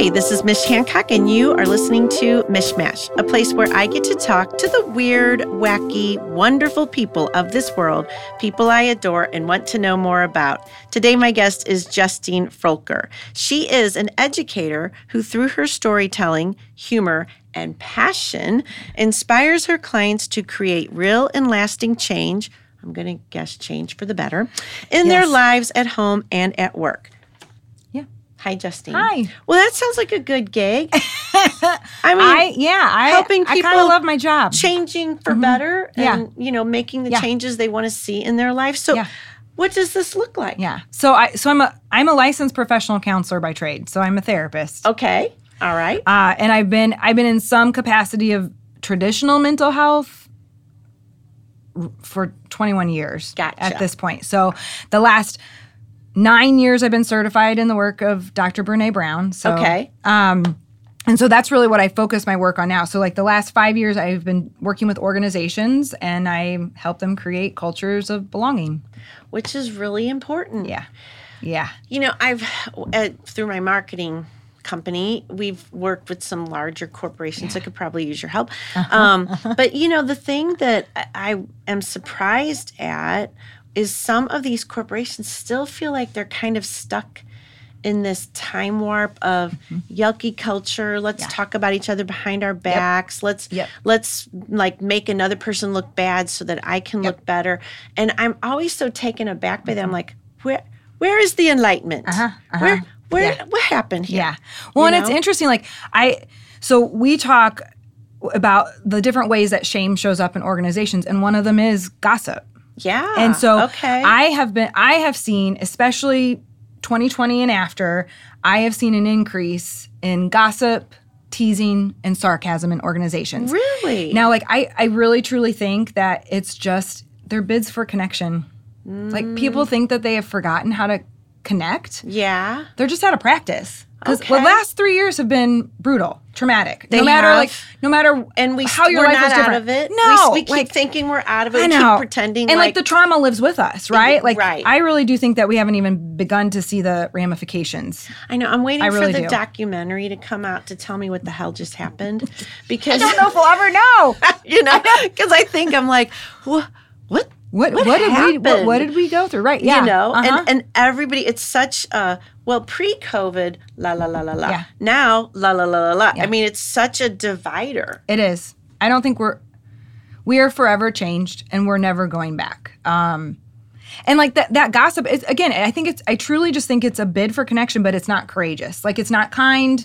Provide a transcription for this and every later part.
Hi, this is Mich Hancock, and you are listening to MichMash, a place where I get to talk to the weird, wacky, wonderful people of this world, people I adore and want to know more about. Today, my guest is Justine Froelker. She is an educator who, through her storytelling, humor, and passion, inspires her clients to create real and lasting change. I'm going to guess change for the better in their lives at home and at work. Yeah. Hi, Justine. Hi. Well, that sounds like a good gig. I mean, I yeah, I helping I kind people of love my job. changing for better Yeah. and you know making the Yeah. changes they want to see in their life. So, Yeah. what does this look like? yeah. So I so I'm a I'm a licensed professional counselor by trade. So I'm a therapist. Okay. All right. Uh, and I've been I've been in some capacity of traditional mental health for 21 years Gotcha. at this point. So the last nine years I've been certified in the work of Dr. Brene Brown. So Okay. Um, and so that's really what I focus my work on now. So, like the last five years, I've been working with organizations and I help them create cultures of belonging. Which is really important. Yeah. Yeah. You know, I've uh, through my marketing company, we've worked with some larger corporations that could probably use your help. Uh-huh. Um, but you know, the thing that I I am surprised at is some of these corporations still feel like they're kind of stuck in this time warp of mm-hmm. yucky culture. Let's talk about each other behind our backs. Let's Yep. let's like make another person look bad so that I can look better. And I'm always so taken aback by that. I'm mm-hmm. like, where where is the enlightenment? Uh-huh, uh-huh. Where where Yeah. what happened here? Yeah. Well, You and it's interesting. Like, I, so we talk about the different ways that shame shows up in organizations, and one of them is gossip. Yeah. And so okay. I have been I have seen especially 2020 and after I have seen an increase in gossip, teasing and sarcasm in organizations. really Now like I I really truly think that it's just they're bids for connection. Like Mm. people think that they have forgotten how to connect. yeah. They're just out of practice. Because Okay. the last three years have been brutal, traumatic. They no matter have. like, no matter And we how your we're life not was different. out of it. No, we, we keep like, thinking we're out of it. I know. keep pretending and like, like, the trauma lives with us, right? Like right. I really do think that we haven't even begun to see the ramifications. I know. I'm waiting I really for the do. documentary to come out to tell me what the hell just happened, because I don't know if we'll ever know. you know, because I think I'm like, what, what, What What did we what, what did we go through? Right. Yeah. you know, Uh-huh. and and everybody, it's such a well pre-COVID, la la la la la. Yeah. Now, la la la la la. I mean, it's such a divider. It is. I don't think we're we are forever changed and we're never going back. Um and like that that gossip is again, I think it's I truly just think it's a bid for connection, but it's not courageous. Like it's not kind.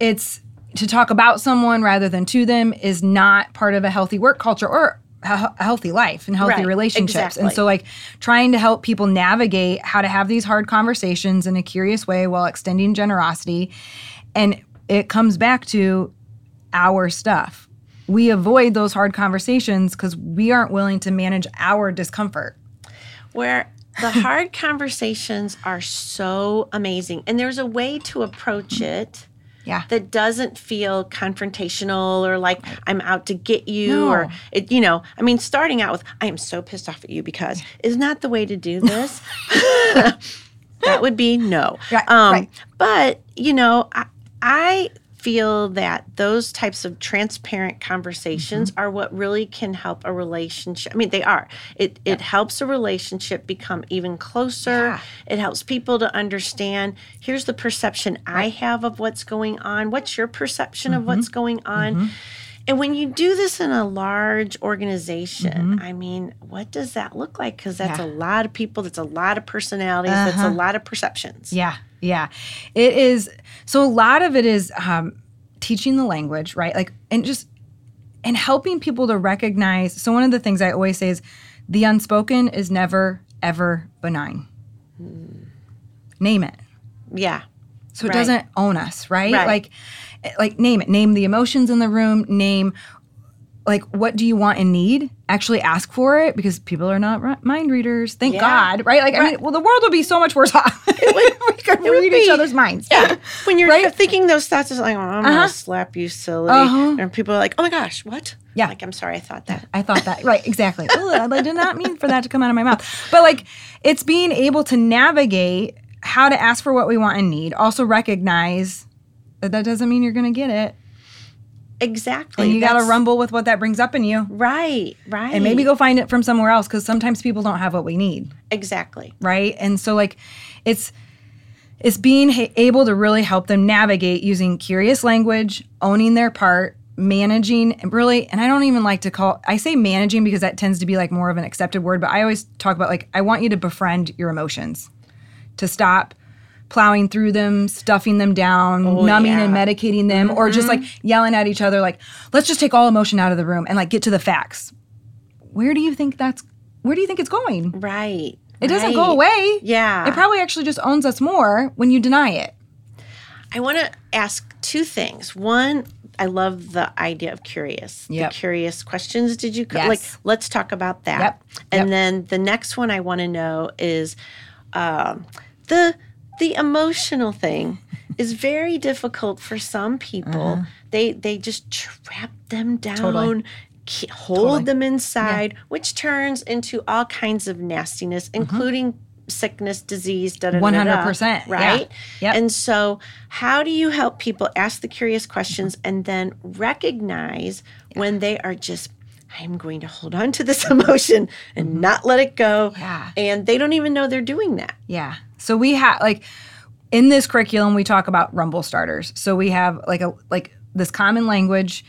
It's to talk about someone rather than to them is not part of a healthy work culture or a healthy life and healthy Right, relationships. And so like trying to help people navigate how to have these hard conversations in a curious way while extending generosity. And it comes back to our stuff. We avoid those hard conversations because we aren't willing to manage our discomfort. where the hard conversations are so amazing and there's a way to approach it Yeah. that doesn't feel confrontational or like I'm out to get you No. or it you know I mean starting out with I am so pissed off at you because is not the way to do this that would be no Right, um right. but you know I, I feel that those types of transparent conversations Mm-hmm. are what really can help a relationship. I mean, they are. It it helps a relationship become even closer. Yeah. It helps people to understand. Here's the perception I have of what's going on. What's your perception of Mm-hmm. what's going on? And when you do this in a large organization, I mean, what does that look like? Because that's Mm-hmm. Yeah. a lot of people. That's a lot of personalities. That's a Uh-huh. lot of perceptions. Yeah, yeah. It is. So a lot of it is um, teaching the language, right? Like, and just and helping people to recognize. So one of the things I always say is, the unspoken is never ever benign. Name it. Yeah. So it Right. doesn't own us, right? Right. Like, like name it. Name the emotions in the room. Name like what do you want and need actually ask for it because people are not mind readers thank Yeah. god right like i mean well the world would be so much worse off if we could read each other's minds Yeah. When you're Right? thinking those thoughts, it's like, oh, I'm Uh-huh. to slap you silly. Uh-huh. And people are like, oh my gosh, what? Yeah. Like, I'm sorry, I thought that. I thought that right, exactly. Ugh, I did not mean for that to come out of my mouth. But like, it's being able to navigate how to ask for what we want and need. Also recognize But that doesn't mean you're going to get it. Exactly. And you got to rumble with what that brings up in you. Right, right. And maybe go find it from somewhere else because sometimes people don't have what we need. Exactly. right and so like it's it's being ha- able to really help them navigate using curious language owning their part managing and really and i don't even like to call i say managing because that tends to be like more of an accepted word but i always talk about like i want you to befriend your emotions to stop plowing through them stuffing them down numbing yeah. and medicating them or just like yelling at each other like let's just take all emotion out of the room and like get to the facts where do you think that's where do you think it's going Right. it doesn't right. go away. Yeah. It probably actually just owns us more when you deny it. I want to ask two things. One, I love the idea of curious. Yep. The curious questions. Did you Yes. like? Let's talk about that. Yep. And Yep. then the next one I want to know is um, the the emotional thing is very difficult for some people. They they just trap them down. Uh-huh. Totally. Hold Totally. them inside, which turns into all kinds of nastiness, Mm-hmm. including sickness, disease, da da da, da, 100%, yeah. right? Yep. And so, how do you help people ask the curious questions and then recognize when they are just, I'm going to hold on to this emotion and not let it go. Mm-hmm. Yeah. And they don't even know they're doing that. Yeah. So we have like in this curriculum we talk about rumble starters. So we have like a like this common language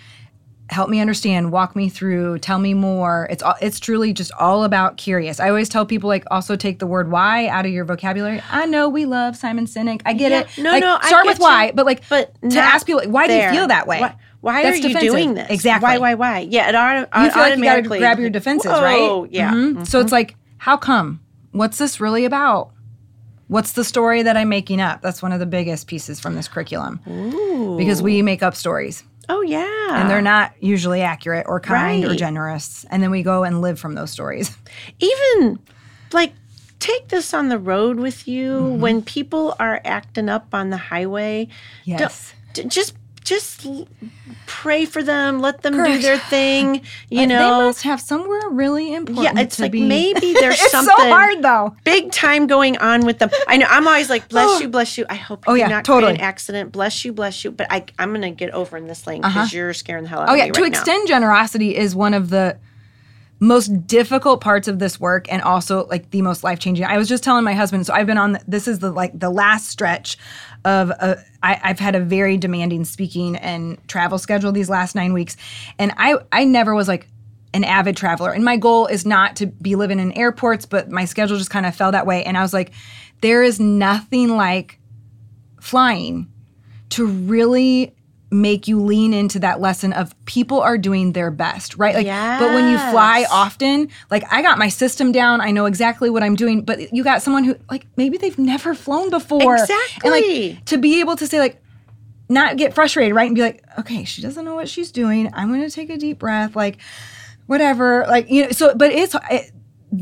help me understand, walk me through, tell me more. It's all it's truly just all about curious. I always tell people like also take the word why out of your vocabulary. I know we love Simon Sinek. I get Yeah. it. No, Like, no, I start with why, but like But to ask people like, why do you feel that way? Why, why That's are you doing this? Exactly. Why, why, why? Yeah, it auto- you feel like you got to automatically grab your defenses, Whoa, right? Yeah. Mhm. So it's like, how come? What's this really about? What's the story that I'm making up? That's one of the biggest pieces from this curriculum. Ooh. Because we make up stories Oh, yeah. and they're not usually accurate or kind or generous. And then we go and live from those stories. even like take this on the road with you when people are acting up on the highway Yes. d- just just pray for them let them do their thing you know they must have somewhere really important yeah it's to like be. maybe there's it's something so hard though. big time going on with them i know i'm always like bless you bless you i hope oh, you're yeah, not totally. an accident bless you bless you but I, i'm gonna get over in this lane because uh-huh. you're scaring the hell out Oh of yeah, me to right now. extend generosity is one of the most difficult parts of this work and also like the most life-changing. I was just telling my husband so I've been on this is the like the last stretch of a, I, I've had a very demanding speaking and travel schedule these last 9 weeks and I I never was like an avid traveler and my goal is not to be living in airports but my schedule just kind of fell that way and I was like there is nothing like flying to really make you lean into that lesson of people are doing their best, right? Like but when you fly often, like I got my system down, I know exactly what I'm doing, but you got someone who like maybe they've never flown before. Exactly. And like to be able to say like not get frustrated, right? And be like, okay, she doesn't know what she's doing. I'm going to take a deep breath, like whatever. Like, you know, so but it's it,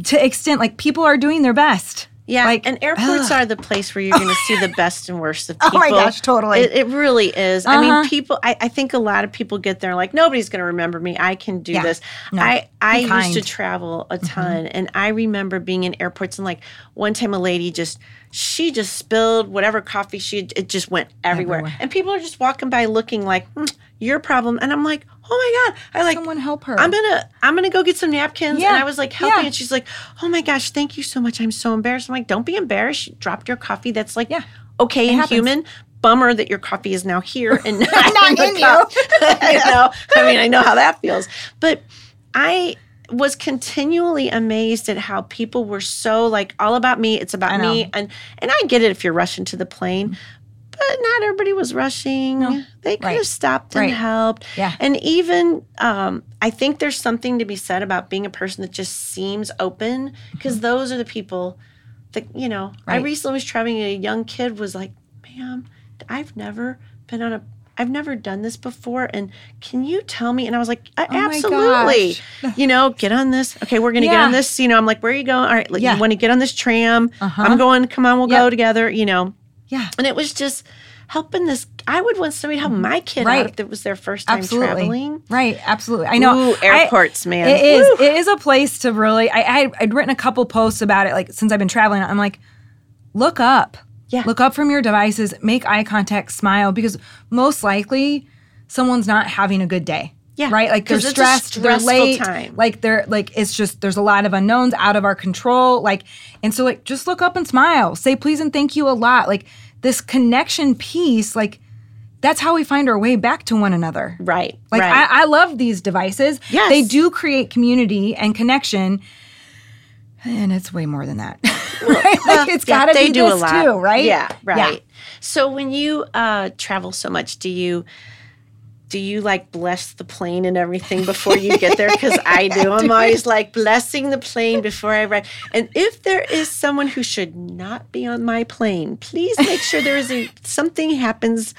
to extent like people are doing their best. Yeah, Like, and airports ugh. are the place where you're going to see the best and worst of people. Oh my gosh, totally. It, it really is. I Uh-huh. mean, people. I, I think a lot of people get there like nobody's going to remember me. I can do Yeah. this. No. I I used. Mm-hmm. to travel a ton, and I remember being in airports and like one time a lady just she just spilled whatever coffee she it just went everywhere. Everywhere. and people are just walking by looking like "Hmm, your problem, and I'm like, oh my god, I like Someone help her. I'm gonna I'm gonna go get some napkins. Yeah. And I was like helping Yeah. and she's like, Oh my gosh, thank you so much. I'm so embarrassed. I'm like, don't be embarrassed. You dropped your coffee. That's like Yeah. okay and happens. human. Bummer that your coffee is now here and not, Not the in you. cup. you know, I mean, I know how that feels. But I was continually amazed at how people were so like all about me. It's about me. And and I get it if you're rushing to the plane. Mm-hmm. But not everybody was rushing. They could Right. have stopped and Right. helped. Yeah. And even um, I think there's something to be said about being a person that just seems open because those are the people that, you know, I recently was traveling and a young kid was like, ma'am, I've never been on a, I've never done this before. And can you tell me? And I was like, "A- Oh absolutely. You know, get on this. Okay, we're going to get on this. You know, I'm like, where are you going? All right, like, Yeah. you want to get on this tram? Uh-huh. I'm going, come on, we'll Yep. go together, you know. Yeah. And it was just helping this. I would want somebody to help my kid. Right. out if it was their first time absolutely traveling. right absolutely i know Ooh, I- airports, man. it is it is a place to really I, I i'd written a couple posts about it like since i've been traveling i'm like look up Yeah. Look up from your devices, make eye contact, smile, because most likely someone's not having a good day. Yeah, Right? Like they're 'cause it's a stressed, they're late. time. Like they're like it's just there's a lot of unknowns out of our control. Like and so like just look up and smile. Say please and thank you a lot. Like this connection piece, like that's how we find our way back to one another. Right. Like right. I, I love these devices. Yes. They do create community and connection. And it's way more than that. right? Like it's Yeah, gotta they be do this a lot. too, right? Yeah, right. So when you uh, travel so much, do you do you like bless the plane and everything before you get there? Because I do. I'm always like blessing the plane before I ride. And if there is someone who should not be on my plane, please make sure there is a something happens.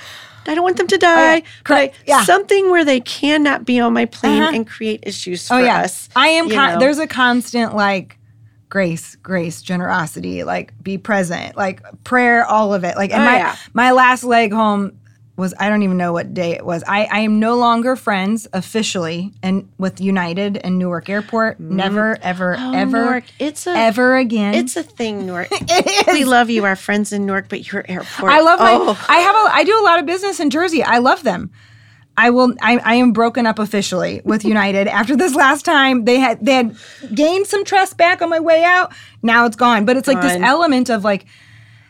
I don't want them to die. but I- correct. Yeah. Something where they cannot be on my plane Uh-huh. and create issues Oh for yeah. us. I am con- there's a constant like grace, grace, generosity, like be present, like prayer, all of it. Like and Oh, my yeah. my last leg home was I don't even know what day it was. I, I am no longer friends officially and with United and Newark Airport. Mm. Never, ever, Oh, ever, Newark, it's a ever again. it's a thing, Newark. it is. we love you, our friends in Newark, but your airport. I love my. Oh. I have a. I do a lot of business in Jersey. I love them. I will. I, I am broken up officially with United after this last time. They had they had gained some trust back on my way out. Now it's gone. But it's like this element of like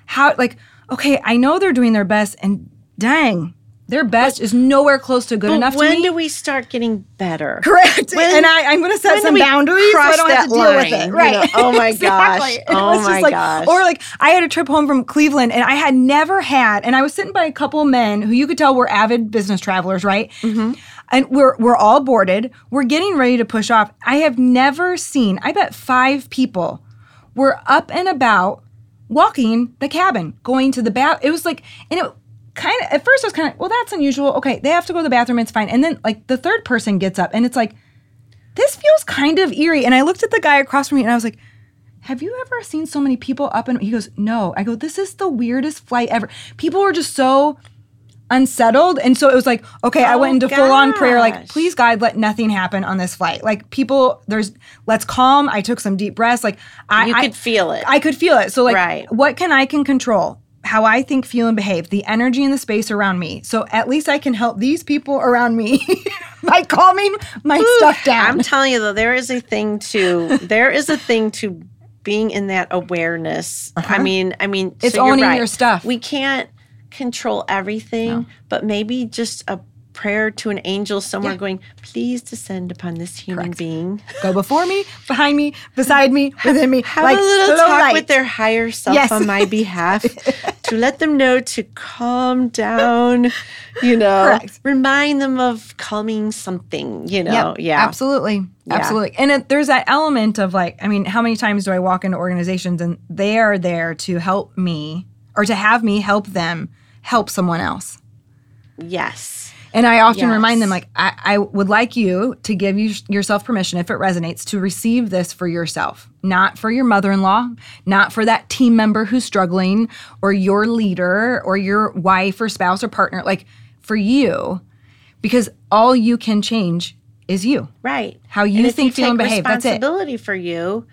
how like okay, I know they're doing their best, and dang, their best is nowhere close to good But enough when to me. do we start getting better? Correct. When- and I, I'm going to set some boundaries so I cross don't have that to deal with line, it. you Right. know? Oh my Exactly. gosh. It Oh was just my like, gosh. Or like I had a trip home from Cleveland and I had never had, and I was sitting by a couple of men who you could tell were avid business travelers, right? Mm-hmm. And we're we're all boarded. We're getting ready to push off. I have never seen. I bet five people were up and about walking the cabin, going to the bath. It was like, and it kind of at first I was kind of, well, that's unusual. Okay, they have to go to the bathroom. It's fine. And then like the third person gets up, and it's like, this feels kind of eerie. And I looked at the guy across from me, and I was like. Have you ever seen so many people up and he goes, No. I go, This is the weirdest flight ever. People were just so unsettled. And so it was like, okay, I Oh, went into full on prayer, like, please, God, let nothing happen on this flight. Like, people, there's, let's calm. I took some deep breaths. Like, I, You I- could feel it. I could feel it. So, like, Right. what can I can control? How I think, feel, and behave, the energy and the space around me. So at least I can help these people around me by calming my stuff down. I'm telling you though, there is a thing to there is a thing to being in that awareness. I uh-huh. mean, I mean, It's so owning right. your stuff. We can't control everything, but maybe just a prayer to an angel somewhere Yeah. going, please descend upon this human Correct. being. Go before me, behind me, beside me, within me. Have like a little talk light. with their higher self Yes. on my behalf to let them know to calm down, you know, Correct. remind them of calming something, you know. Yep, yeah. absolutely, Yeah. absolutely. And it, there's that element of like, I mean, how many times do I walk into organizations and they are there to help me or to have me help them help someone else? Yes. And I often remind them, like, I, I would like you to give you, yourself permission, if it resonates, to receive this for yourself, not for your mother in law, not for that team member who's struggling, or your leader, or your wife, or spouse, or partner, like for you, because all you can change is you. Right. How you And think, feel, and behave. That's it. Responsibility for you.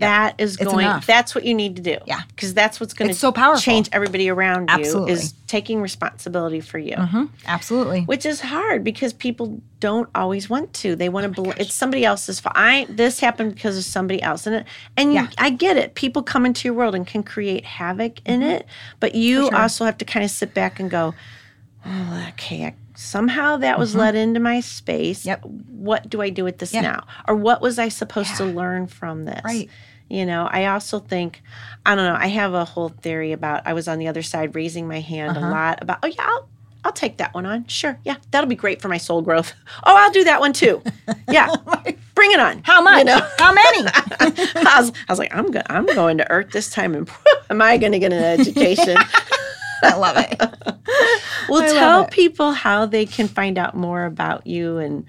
That is going. That's what you need to do. Yeah. Because that's what's going to so powerful. change everybody around you. Is taking responsibility for you, hmm Absolutely. which is hard because people don't always want to. They Oh want to. bel it's somebody else's fault. I this happened because of somebody else, and it, and Yeah. I get it. People come into your world and can create havoc in it, but you Mm-hmm. sure. also have to kind of sit back and go, oh, okay. I, somehow that was let into my space. Mm-hmm. Yep. What do I do with this Yeah. now? Or what was I supposed to learn from this? Right. You know, I also think, I don't know, I have a whole theory about I was on the other side raising my hand Uh-huh. a lot about, oh, yeah, I'll, I'll take that one on. Sure. Yeah, that'll be great for my soul growth. Oh, I'll do that one too. Yeah. Bring it on. How much? You know? How many? I, was, I was like, I'm going, I'm going to Earth this time, and am I going to get an education? I love it. Well, I tell it. people how they can find out more about you and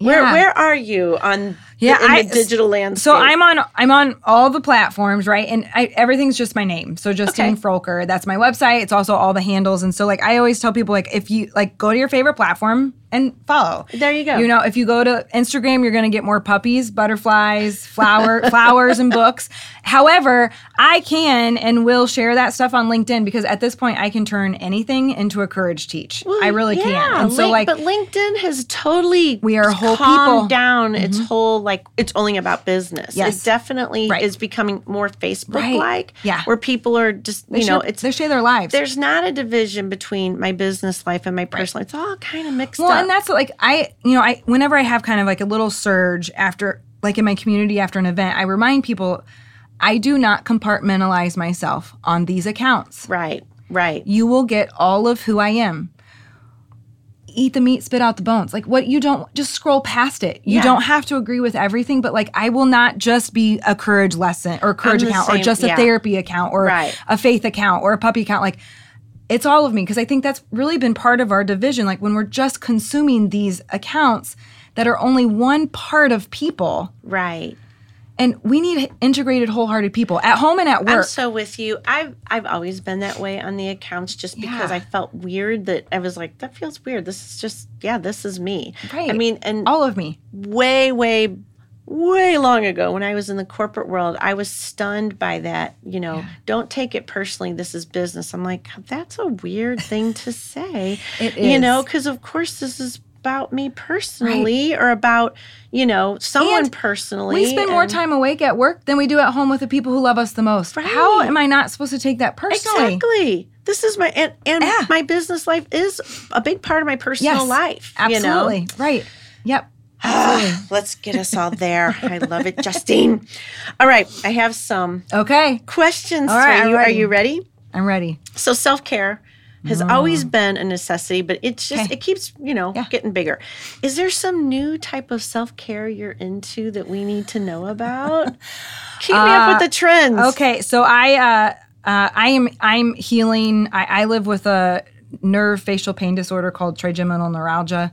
Where Yeah. where are you on Yeah, in I- the digital landscape? So I'm on I'm on all the platforms, right? And I, everything's just my name. So Justine Okay. Froelker. That's my website. It's also all the handles. And so like I always tell people like if you like go to your favorite platform and follow. There you go. You know, if you go to Instagram, you're gonna get more puppies, butterflies, flower flowers, and books. However, I can and will share that stuff on LinkedIn because at this point I can turn anything into a courage teach. Well, I really can. yeah, And so Link- like but LinkedIn has totally We are whole people. Mm-hmm. down its whole like it's only about business. Yes. It definitely Right. is becoming more Facebook Right. like. Yeah. Where people are just they you know, share, it's they share their lives. there's not a division between my business life and my personal. It's all kind of mixed Well, up. and that's like I, you know, I whenever I have kind of like a little surge after, like in my community after an event, I remind people, I do not compartmentalize myself on these accounts. right. Right. You will get all of who I am. Eat the meat, spit out the bones. Like what you don't just scroll past it. You Yeah. don't have to agree with everything, but like I will not just be a courage lesson or a courage account or same- just a yeah. therapy account or Right. a faith account or a puppy account. Like it's all of me because I think that's really been part of our division. Like when we're just consuming these accounts that are only one part of people, Right. And we need integrated, wholehearted people at home and at work. I'm so with you. I've I've always been that way on the accounts just because Yeah. I felt weird that I was like, that feels weird. This is just yeah, this is me. Right. I mean, and all of me. way, way, way long ago when I was in the corporate world, I was stunned by that. You know, don't take it personally. This is business. I'm like, that's a weird thing to say. It You know, because of course this is about me personally or about, you know, someone And personally. We spend more time awake at work than we do at home with the people who love us the most. Right. How am I not supposed to take that personally? Exactly. This is my and, and Yeah. my business life is a big part of my personal Yes, life. Absolutely. You know? Right. Yep. Let's get us all there. I love it, Justine. All right, I have some okay. questions All right, for you. Are you ready? I'm ready. So self care has always been a necessity, but it's just Mm. Okay. it keeps you know Yeah. getting bigger. Is there some new type of self care you're into that we need to know about? Keep me up with the trends. Okay, so I uh, uh, I am I'm healing. I, I live with a nerve facial pain disorder called trigeminal neuralgia,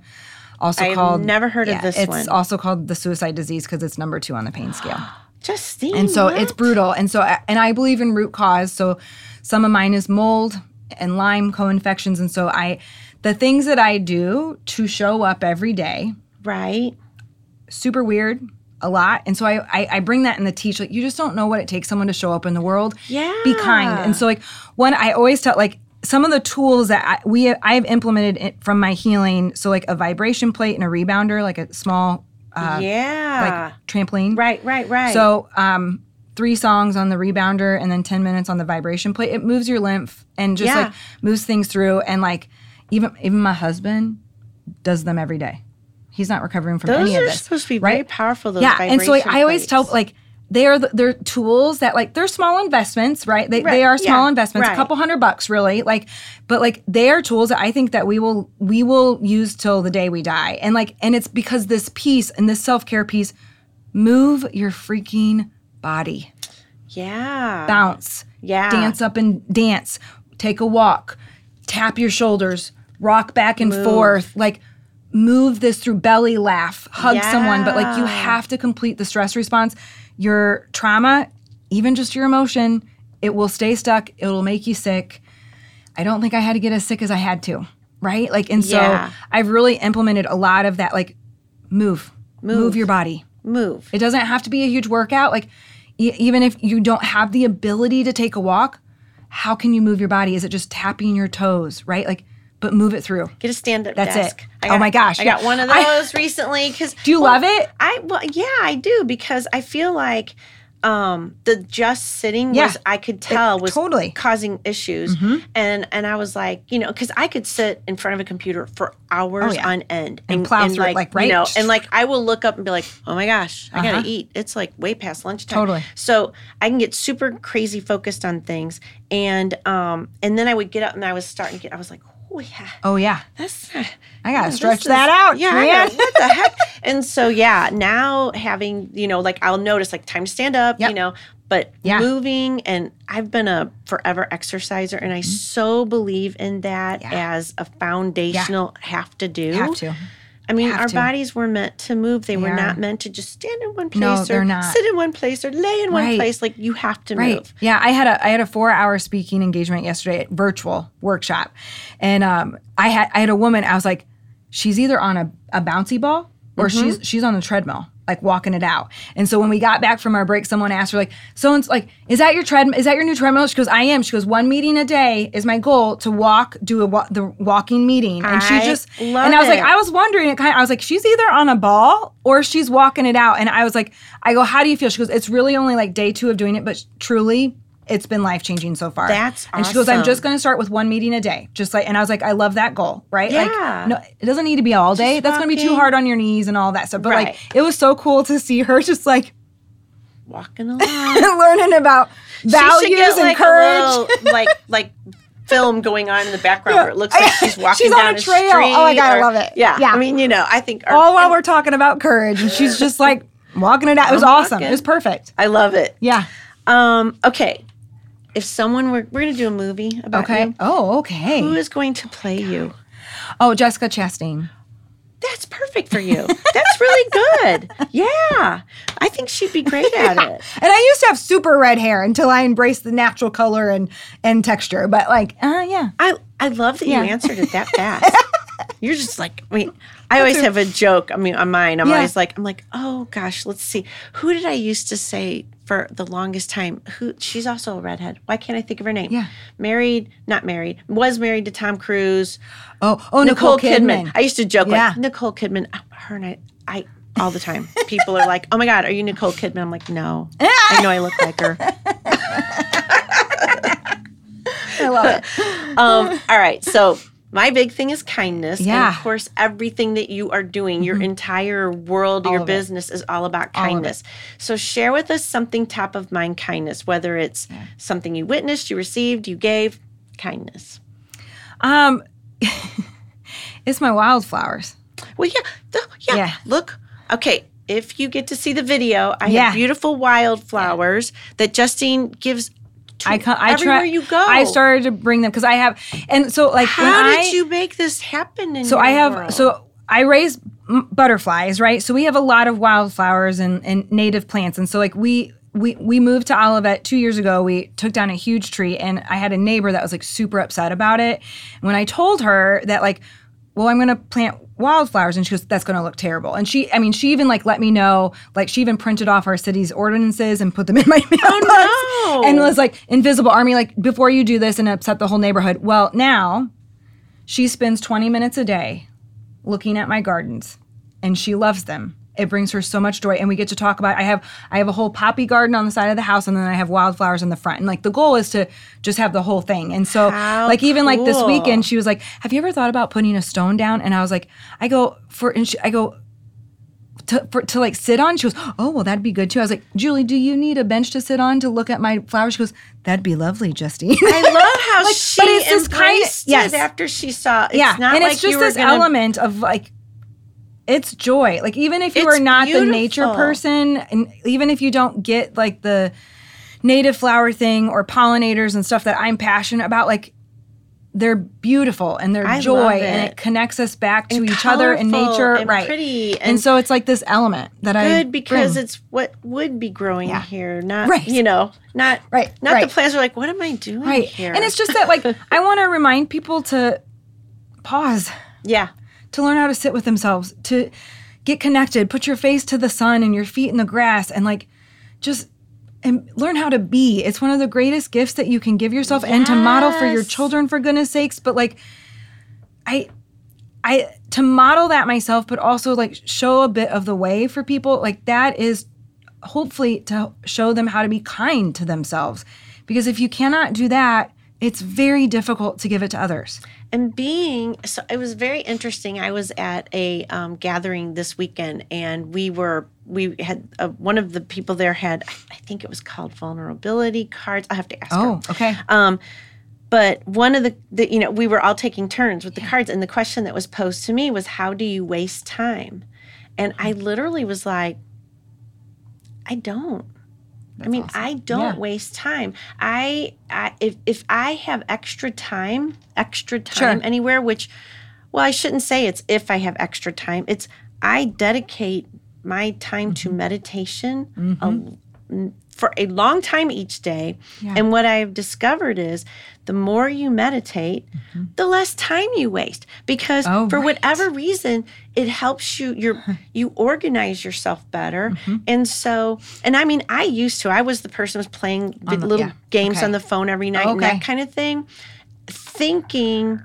also I've called. never heard of this one. it's one. also called the suicide disease because it's number two on the pain scale. Justine. and so it's brutal and so and i believe in root cause so some of mine is mold and lyme co-infections and so i the things that i do to show up every day right. super weird a lot and so I, I i bring that in the teach like you just don't know what it takes someone to show up in the world Yeah. be kind and so like one i always tell like some of the tools that I, we i have implemented it from my healing so like a vibration plate and a rebounder like a small uh, yeah. like trampoline right. Right. Right. so, um, three songs on the rebounder and then 10 minutes on the vibration plate. It moves your lymph and just Yeah. like moves things through. And like, even even my husband does them every day. He's not recovering from those any of are this. supposed to be very right? powerful. Those yeah, and so like, I always tell like they are the, they're tools that like they're small investments, right? They, Right, they are small yeah, investments, right. a couple hundred bucks, really. Like, but like they are tools that I think that we will we will use till the day we die, and like, and it's because this piece and this self care piece, move your freaking body, yeah. bounce, Yeah. dance up and dance, take a walk, tap your shoulders, rock back and forth, like move this through belly laugh, hug someone, but like you have to complete the stress response. Your trauma, even just your emotion, it will stay stuck, it'll make you sick. I don't think I had to get as sick as I had to, right? Like and so Yeah. I've really implemented a lot of that like move, move, Move. your body. Move. It doesn't have to be a huge workout. Like, e- even if you don't have the ability to take a walk, how can you move your body? Is it just tapping your toes, right? Like, but move it through. Get a stand up That's it. desk. Oh my gosh, I got one of I- those recently because Do you love it? I well, yeah, I do because I feel like um the just sitting Yeah. was I could tell was totally. Mm-hmm. causing issues and and I was like you know because I could sit in front of a computer for hours Oh, yeah. on end And plow through it, like, like, you right? know and like I will look up and be like oh my gosh I gotta Uh-huh. eat it's like way past lunchtime Totally. so I can get super crazy focused on things and um and then I would get up and I was starting to get I was like oh yeah Oh yeah, that's I gotta this stretch is- that out. Yeah, man. what the heck? And so yeah, now having you know, like I'll notice like time to stand up, Yep. you know, but Yeah. moving and I've been a forever exerciser, and I so believe in that Mm-hmm. Yeah. as a foundational have to do. have to. I mean, our to. bodies were meant to move. They, were are. not meant to just stand in one place No, or they're not. sit in one place or lay in one place. Like you have to Right. move. Yeah, I had a I had a four hour speaking engagement yesterday, at virtual workshop, and um, I had I had a woman. I was like, she's either on a, a bouncy ball or Mm-hmm. she's she's on the treadmill, like walking it out. And so when we got back from our break, someone asked her like, so and like, is that your treadmill? Is that your new treadmill? She goes, I am. She goes, one meeting a day is my goal to walk, do a wa- the walking meeting. And she just and I was like. I was wondering. It kind of, I was like, she's either on a ball or she's walking it out. And I was like, I go, how do you feel? She goes, it's really only like day two of doing it, but truly, it's been life changing so far. That's and she goes, I'm just going to start with one meeting a day, just like. And I was like, I love that goal, right? Yeah. Like, no, it doesn't need to be all day. That's going to be too hard on your knees and all that stuff. But Right. like, it was so cool to see her just like Walking along. learning about values get, and like, a courage. little, like like film going on in the background where it looks like she's walking She's on down a trail. street. Oh my God, I love it. Yeah, Yeah. I mean, you know, I think our, all while we're talking about courage, and she's just like walking it out. It was I'm awesome. walking. It was perfect. I love it. Yeah. Um, okay, if someone were we're gonna do a movie about Okay. you, Oh, okay. who is going to play you? oh, Jessica Chastain. That's perfect for you. That's really good. Yeah, I think she'd be great at it. And I used to have super red hair until I embraced the natural color and and texture. But like, uh, yeah. I I love that Yeah. you answered it that fast. You're just like, I mean, I always have a joke. I mean, on mine, I'm Yeah. always like, I'm like, oh gosh, let's see. Who did I used to say for the longest time? Who? She's also a redhead. Why can't I think of her name? Yeah. Married, not married, was married to Tom Cruise. Oh, oh, Nicole, Kidman. I used to joke Yeah. like Nicole Kidman. uh, Her and I, I all the time. People are like, "Oh my God, are you Nicole Kidman?" I'm like, "No, I know I look like her." I love it. um, all right. So my big thing is kindness. And Yeah. Mm-hmm. of course, everything that you are doing, your entire world, your business is all about it. kindness. So share with us something top of mind kindness, whether it's something you witnessed, you received, you gave, kindness. Um, it's my wildflowers. Well, yeah, the, yeah, Yeah. Look, okay. If you get to see the video, I Yeah. have beautiful wildflowers that Justine gives to I I everywhere try, you go. I started to bring them because I have, and so like How I, did you make this happen? In So I have world? so I raise m- butterflies, right? So we have a lot of wildflowers and, and native plants, and so like we. We, we moved to Olivet two years ago. We took down a huge tree, and I had a neighbor that was like super upset about it. When I told her that, like, well, I'm going to plant wildflowers, and she goes, "That's going to look terrible." And she, I mean, she even like let me know, like, she even printed off our city's ordinances and put them in my mailbox, oh, no. and was like, "Invisible Army, like, before you do this and upset the whole neighborhood." Well, now she spends 20 minutes a day looking at my gardens and she loves them. It brings her so much joy and we get to talk about I have I have a whole poppy garden on the side of the house and then I have wildflowers in the front. And like the goal is to just have the whole thing. And so How like even like this weekend she was like, "Have you ever thought about putting a stone down?" And I was like, I go for and she, I go to, for, to like sit on. She goes, "Oh, well, that'd be good too." I was like, "Julie, do you need a bench to sit on to look at my flowers?" She goes, "That'd be lovely, Justine." I love how Like, she but it's kind- embraced yes. after she saw. It's yeah, and like it's just this element of like it's joy. Like even if you It's are not the nature person, and even if you don't get like the native flower thing or pollinators and stuff that I'm passionate about, like they're beautiful and they're I joy love and it. it connects us back to and each other and nature, and right? Pretty and, And so it's like this element that I good because bring. it's what would be growing Yeah. here, not Right. you know, not Right, not right. the plants are like, what am I doing right, here? and it's just that like I want to remind people to pause. yeah, to learn how to sit with themselves, to get connected, put your face to the sun and your feet in the grass, and like just and learn how to be. It's one of the greatest gifts that you can give yourself and to model for your children for goodness sakes. But like I I to model that myself, but also like show a bit of the way for people, like that is hopefully to show them how to be kind to themselves. Because if you cannot do that, it's very difficult to give it to others. and being so it was very interesting i was at a um, gathering this weekend and we were we had uh, one of the people there had i think it was called vulnerability cards i have to ask her Oh, okay. Um, but one of the, the, you know, we were all taking turns with the cards, and the question that was posed to me was, "How do you waste time?" And I literally was like, "I don't. I mean, I don't Yeah. waste time. I, I, if if I have extra time, extra time Sure. anywhere, which." well, I shouldn't say it's if I have extra time. It's I dedicate my time to Mm-hmm. meditation a- for a long time each day. Yeah. And what I've discovered is the more you meditate, the less time you waste because Mm-hmm. Oh, for right. whatever reason it helps you you you organize yourself better. Mm-hmm. And so and I mean I used to I was the person who was playing the- little yeah. games Okay. on the phone every night and Okay. that kind of thing thinking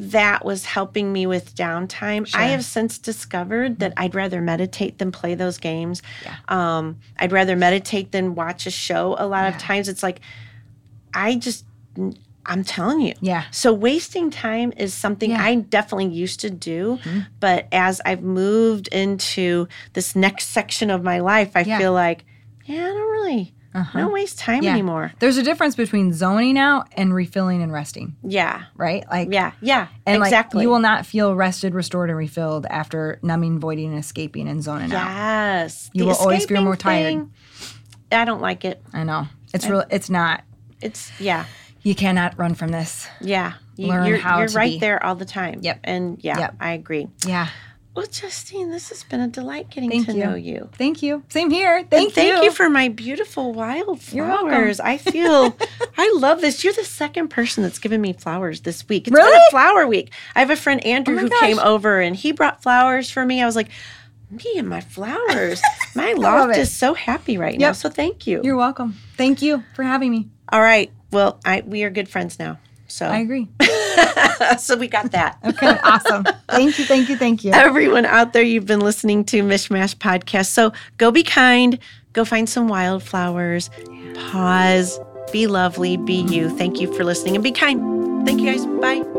that was helping me with downtime. I have since discovered that I'd rather meditate than play those games. Yeah. Um, I'd rather meditate than watch a show. A lot Yeah. of times it's like, I just, I'm telling you. Yeah. So wasting time is something Yeah. I definitely used to do. Mhm. But as I've moved into this next section of my life, I Yeah. feel like, yeah, I don't really, Uh-huh. don't waste time Yeah. anymore. There's a difference between zoning out and refilling and resting, Yeah. right? Like Yeah. Yeah. and exactly. like you will not feel rested, restored, and refilled after numbing, voiding, and escaping and zoning out. Yes. You The will always feel more tired. I don't like it. I know. It's I- real it's not. It's yeah, You cannot run from this. yeah. You, Learn you're how you're right be. there all the time. Yep. And yeah, Yep. I agree. Yeah. Well, Justine, this has been a delight getting Thank to you. know you. Thank you. Same here. And Thank, thank you. for my beautiful wildflowers. I feel I love this. You're the second person that's given me flowers this week. It's been Really? a flower week. I have a friend Andrew Oh who gosh. came over and he brought flowers for me. I was like, me and my flowers. My loft is so happy right now. So thank you. You're welcome. Thank you for having me. All right. Well, I we are good friends now. So I agree. so we got that. Okay, awesome. Thank you, thank you, thank you. Everyone out there, you've been listening to MichMash Podcast. So go be kind, go find some wildflowers, pause, be lovely, be you. Thank you for listening and be kind. Thank you guys. Bye.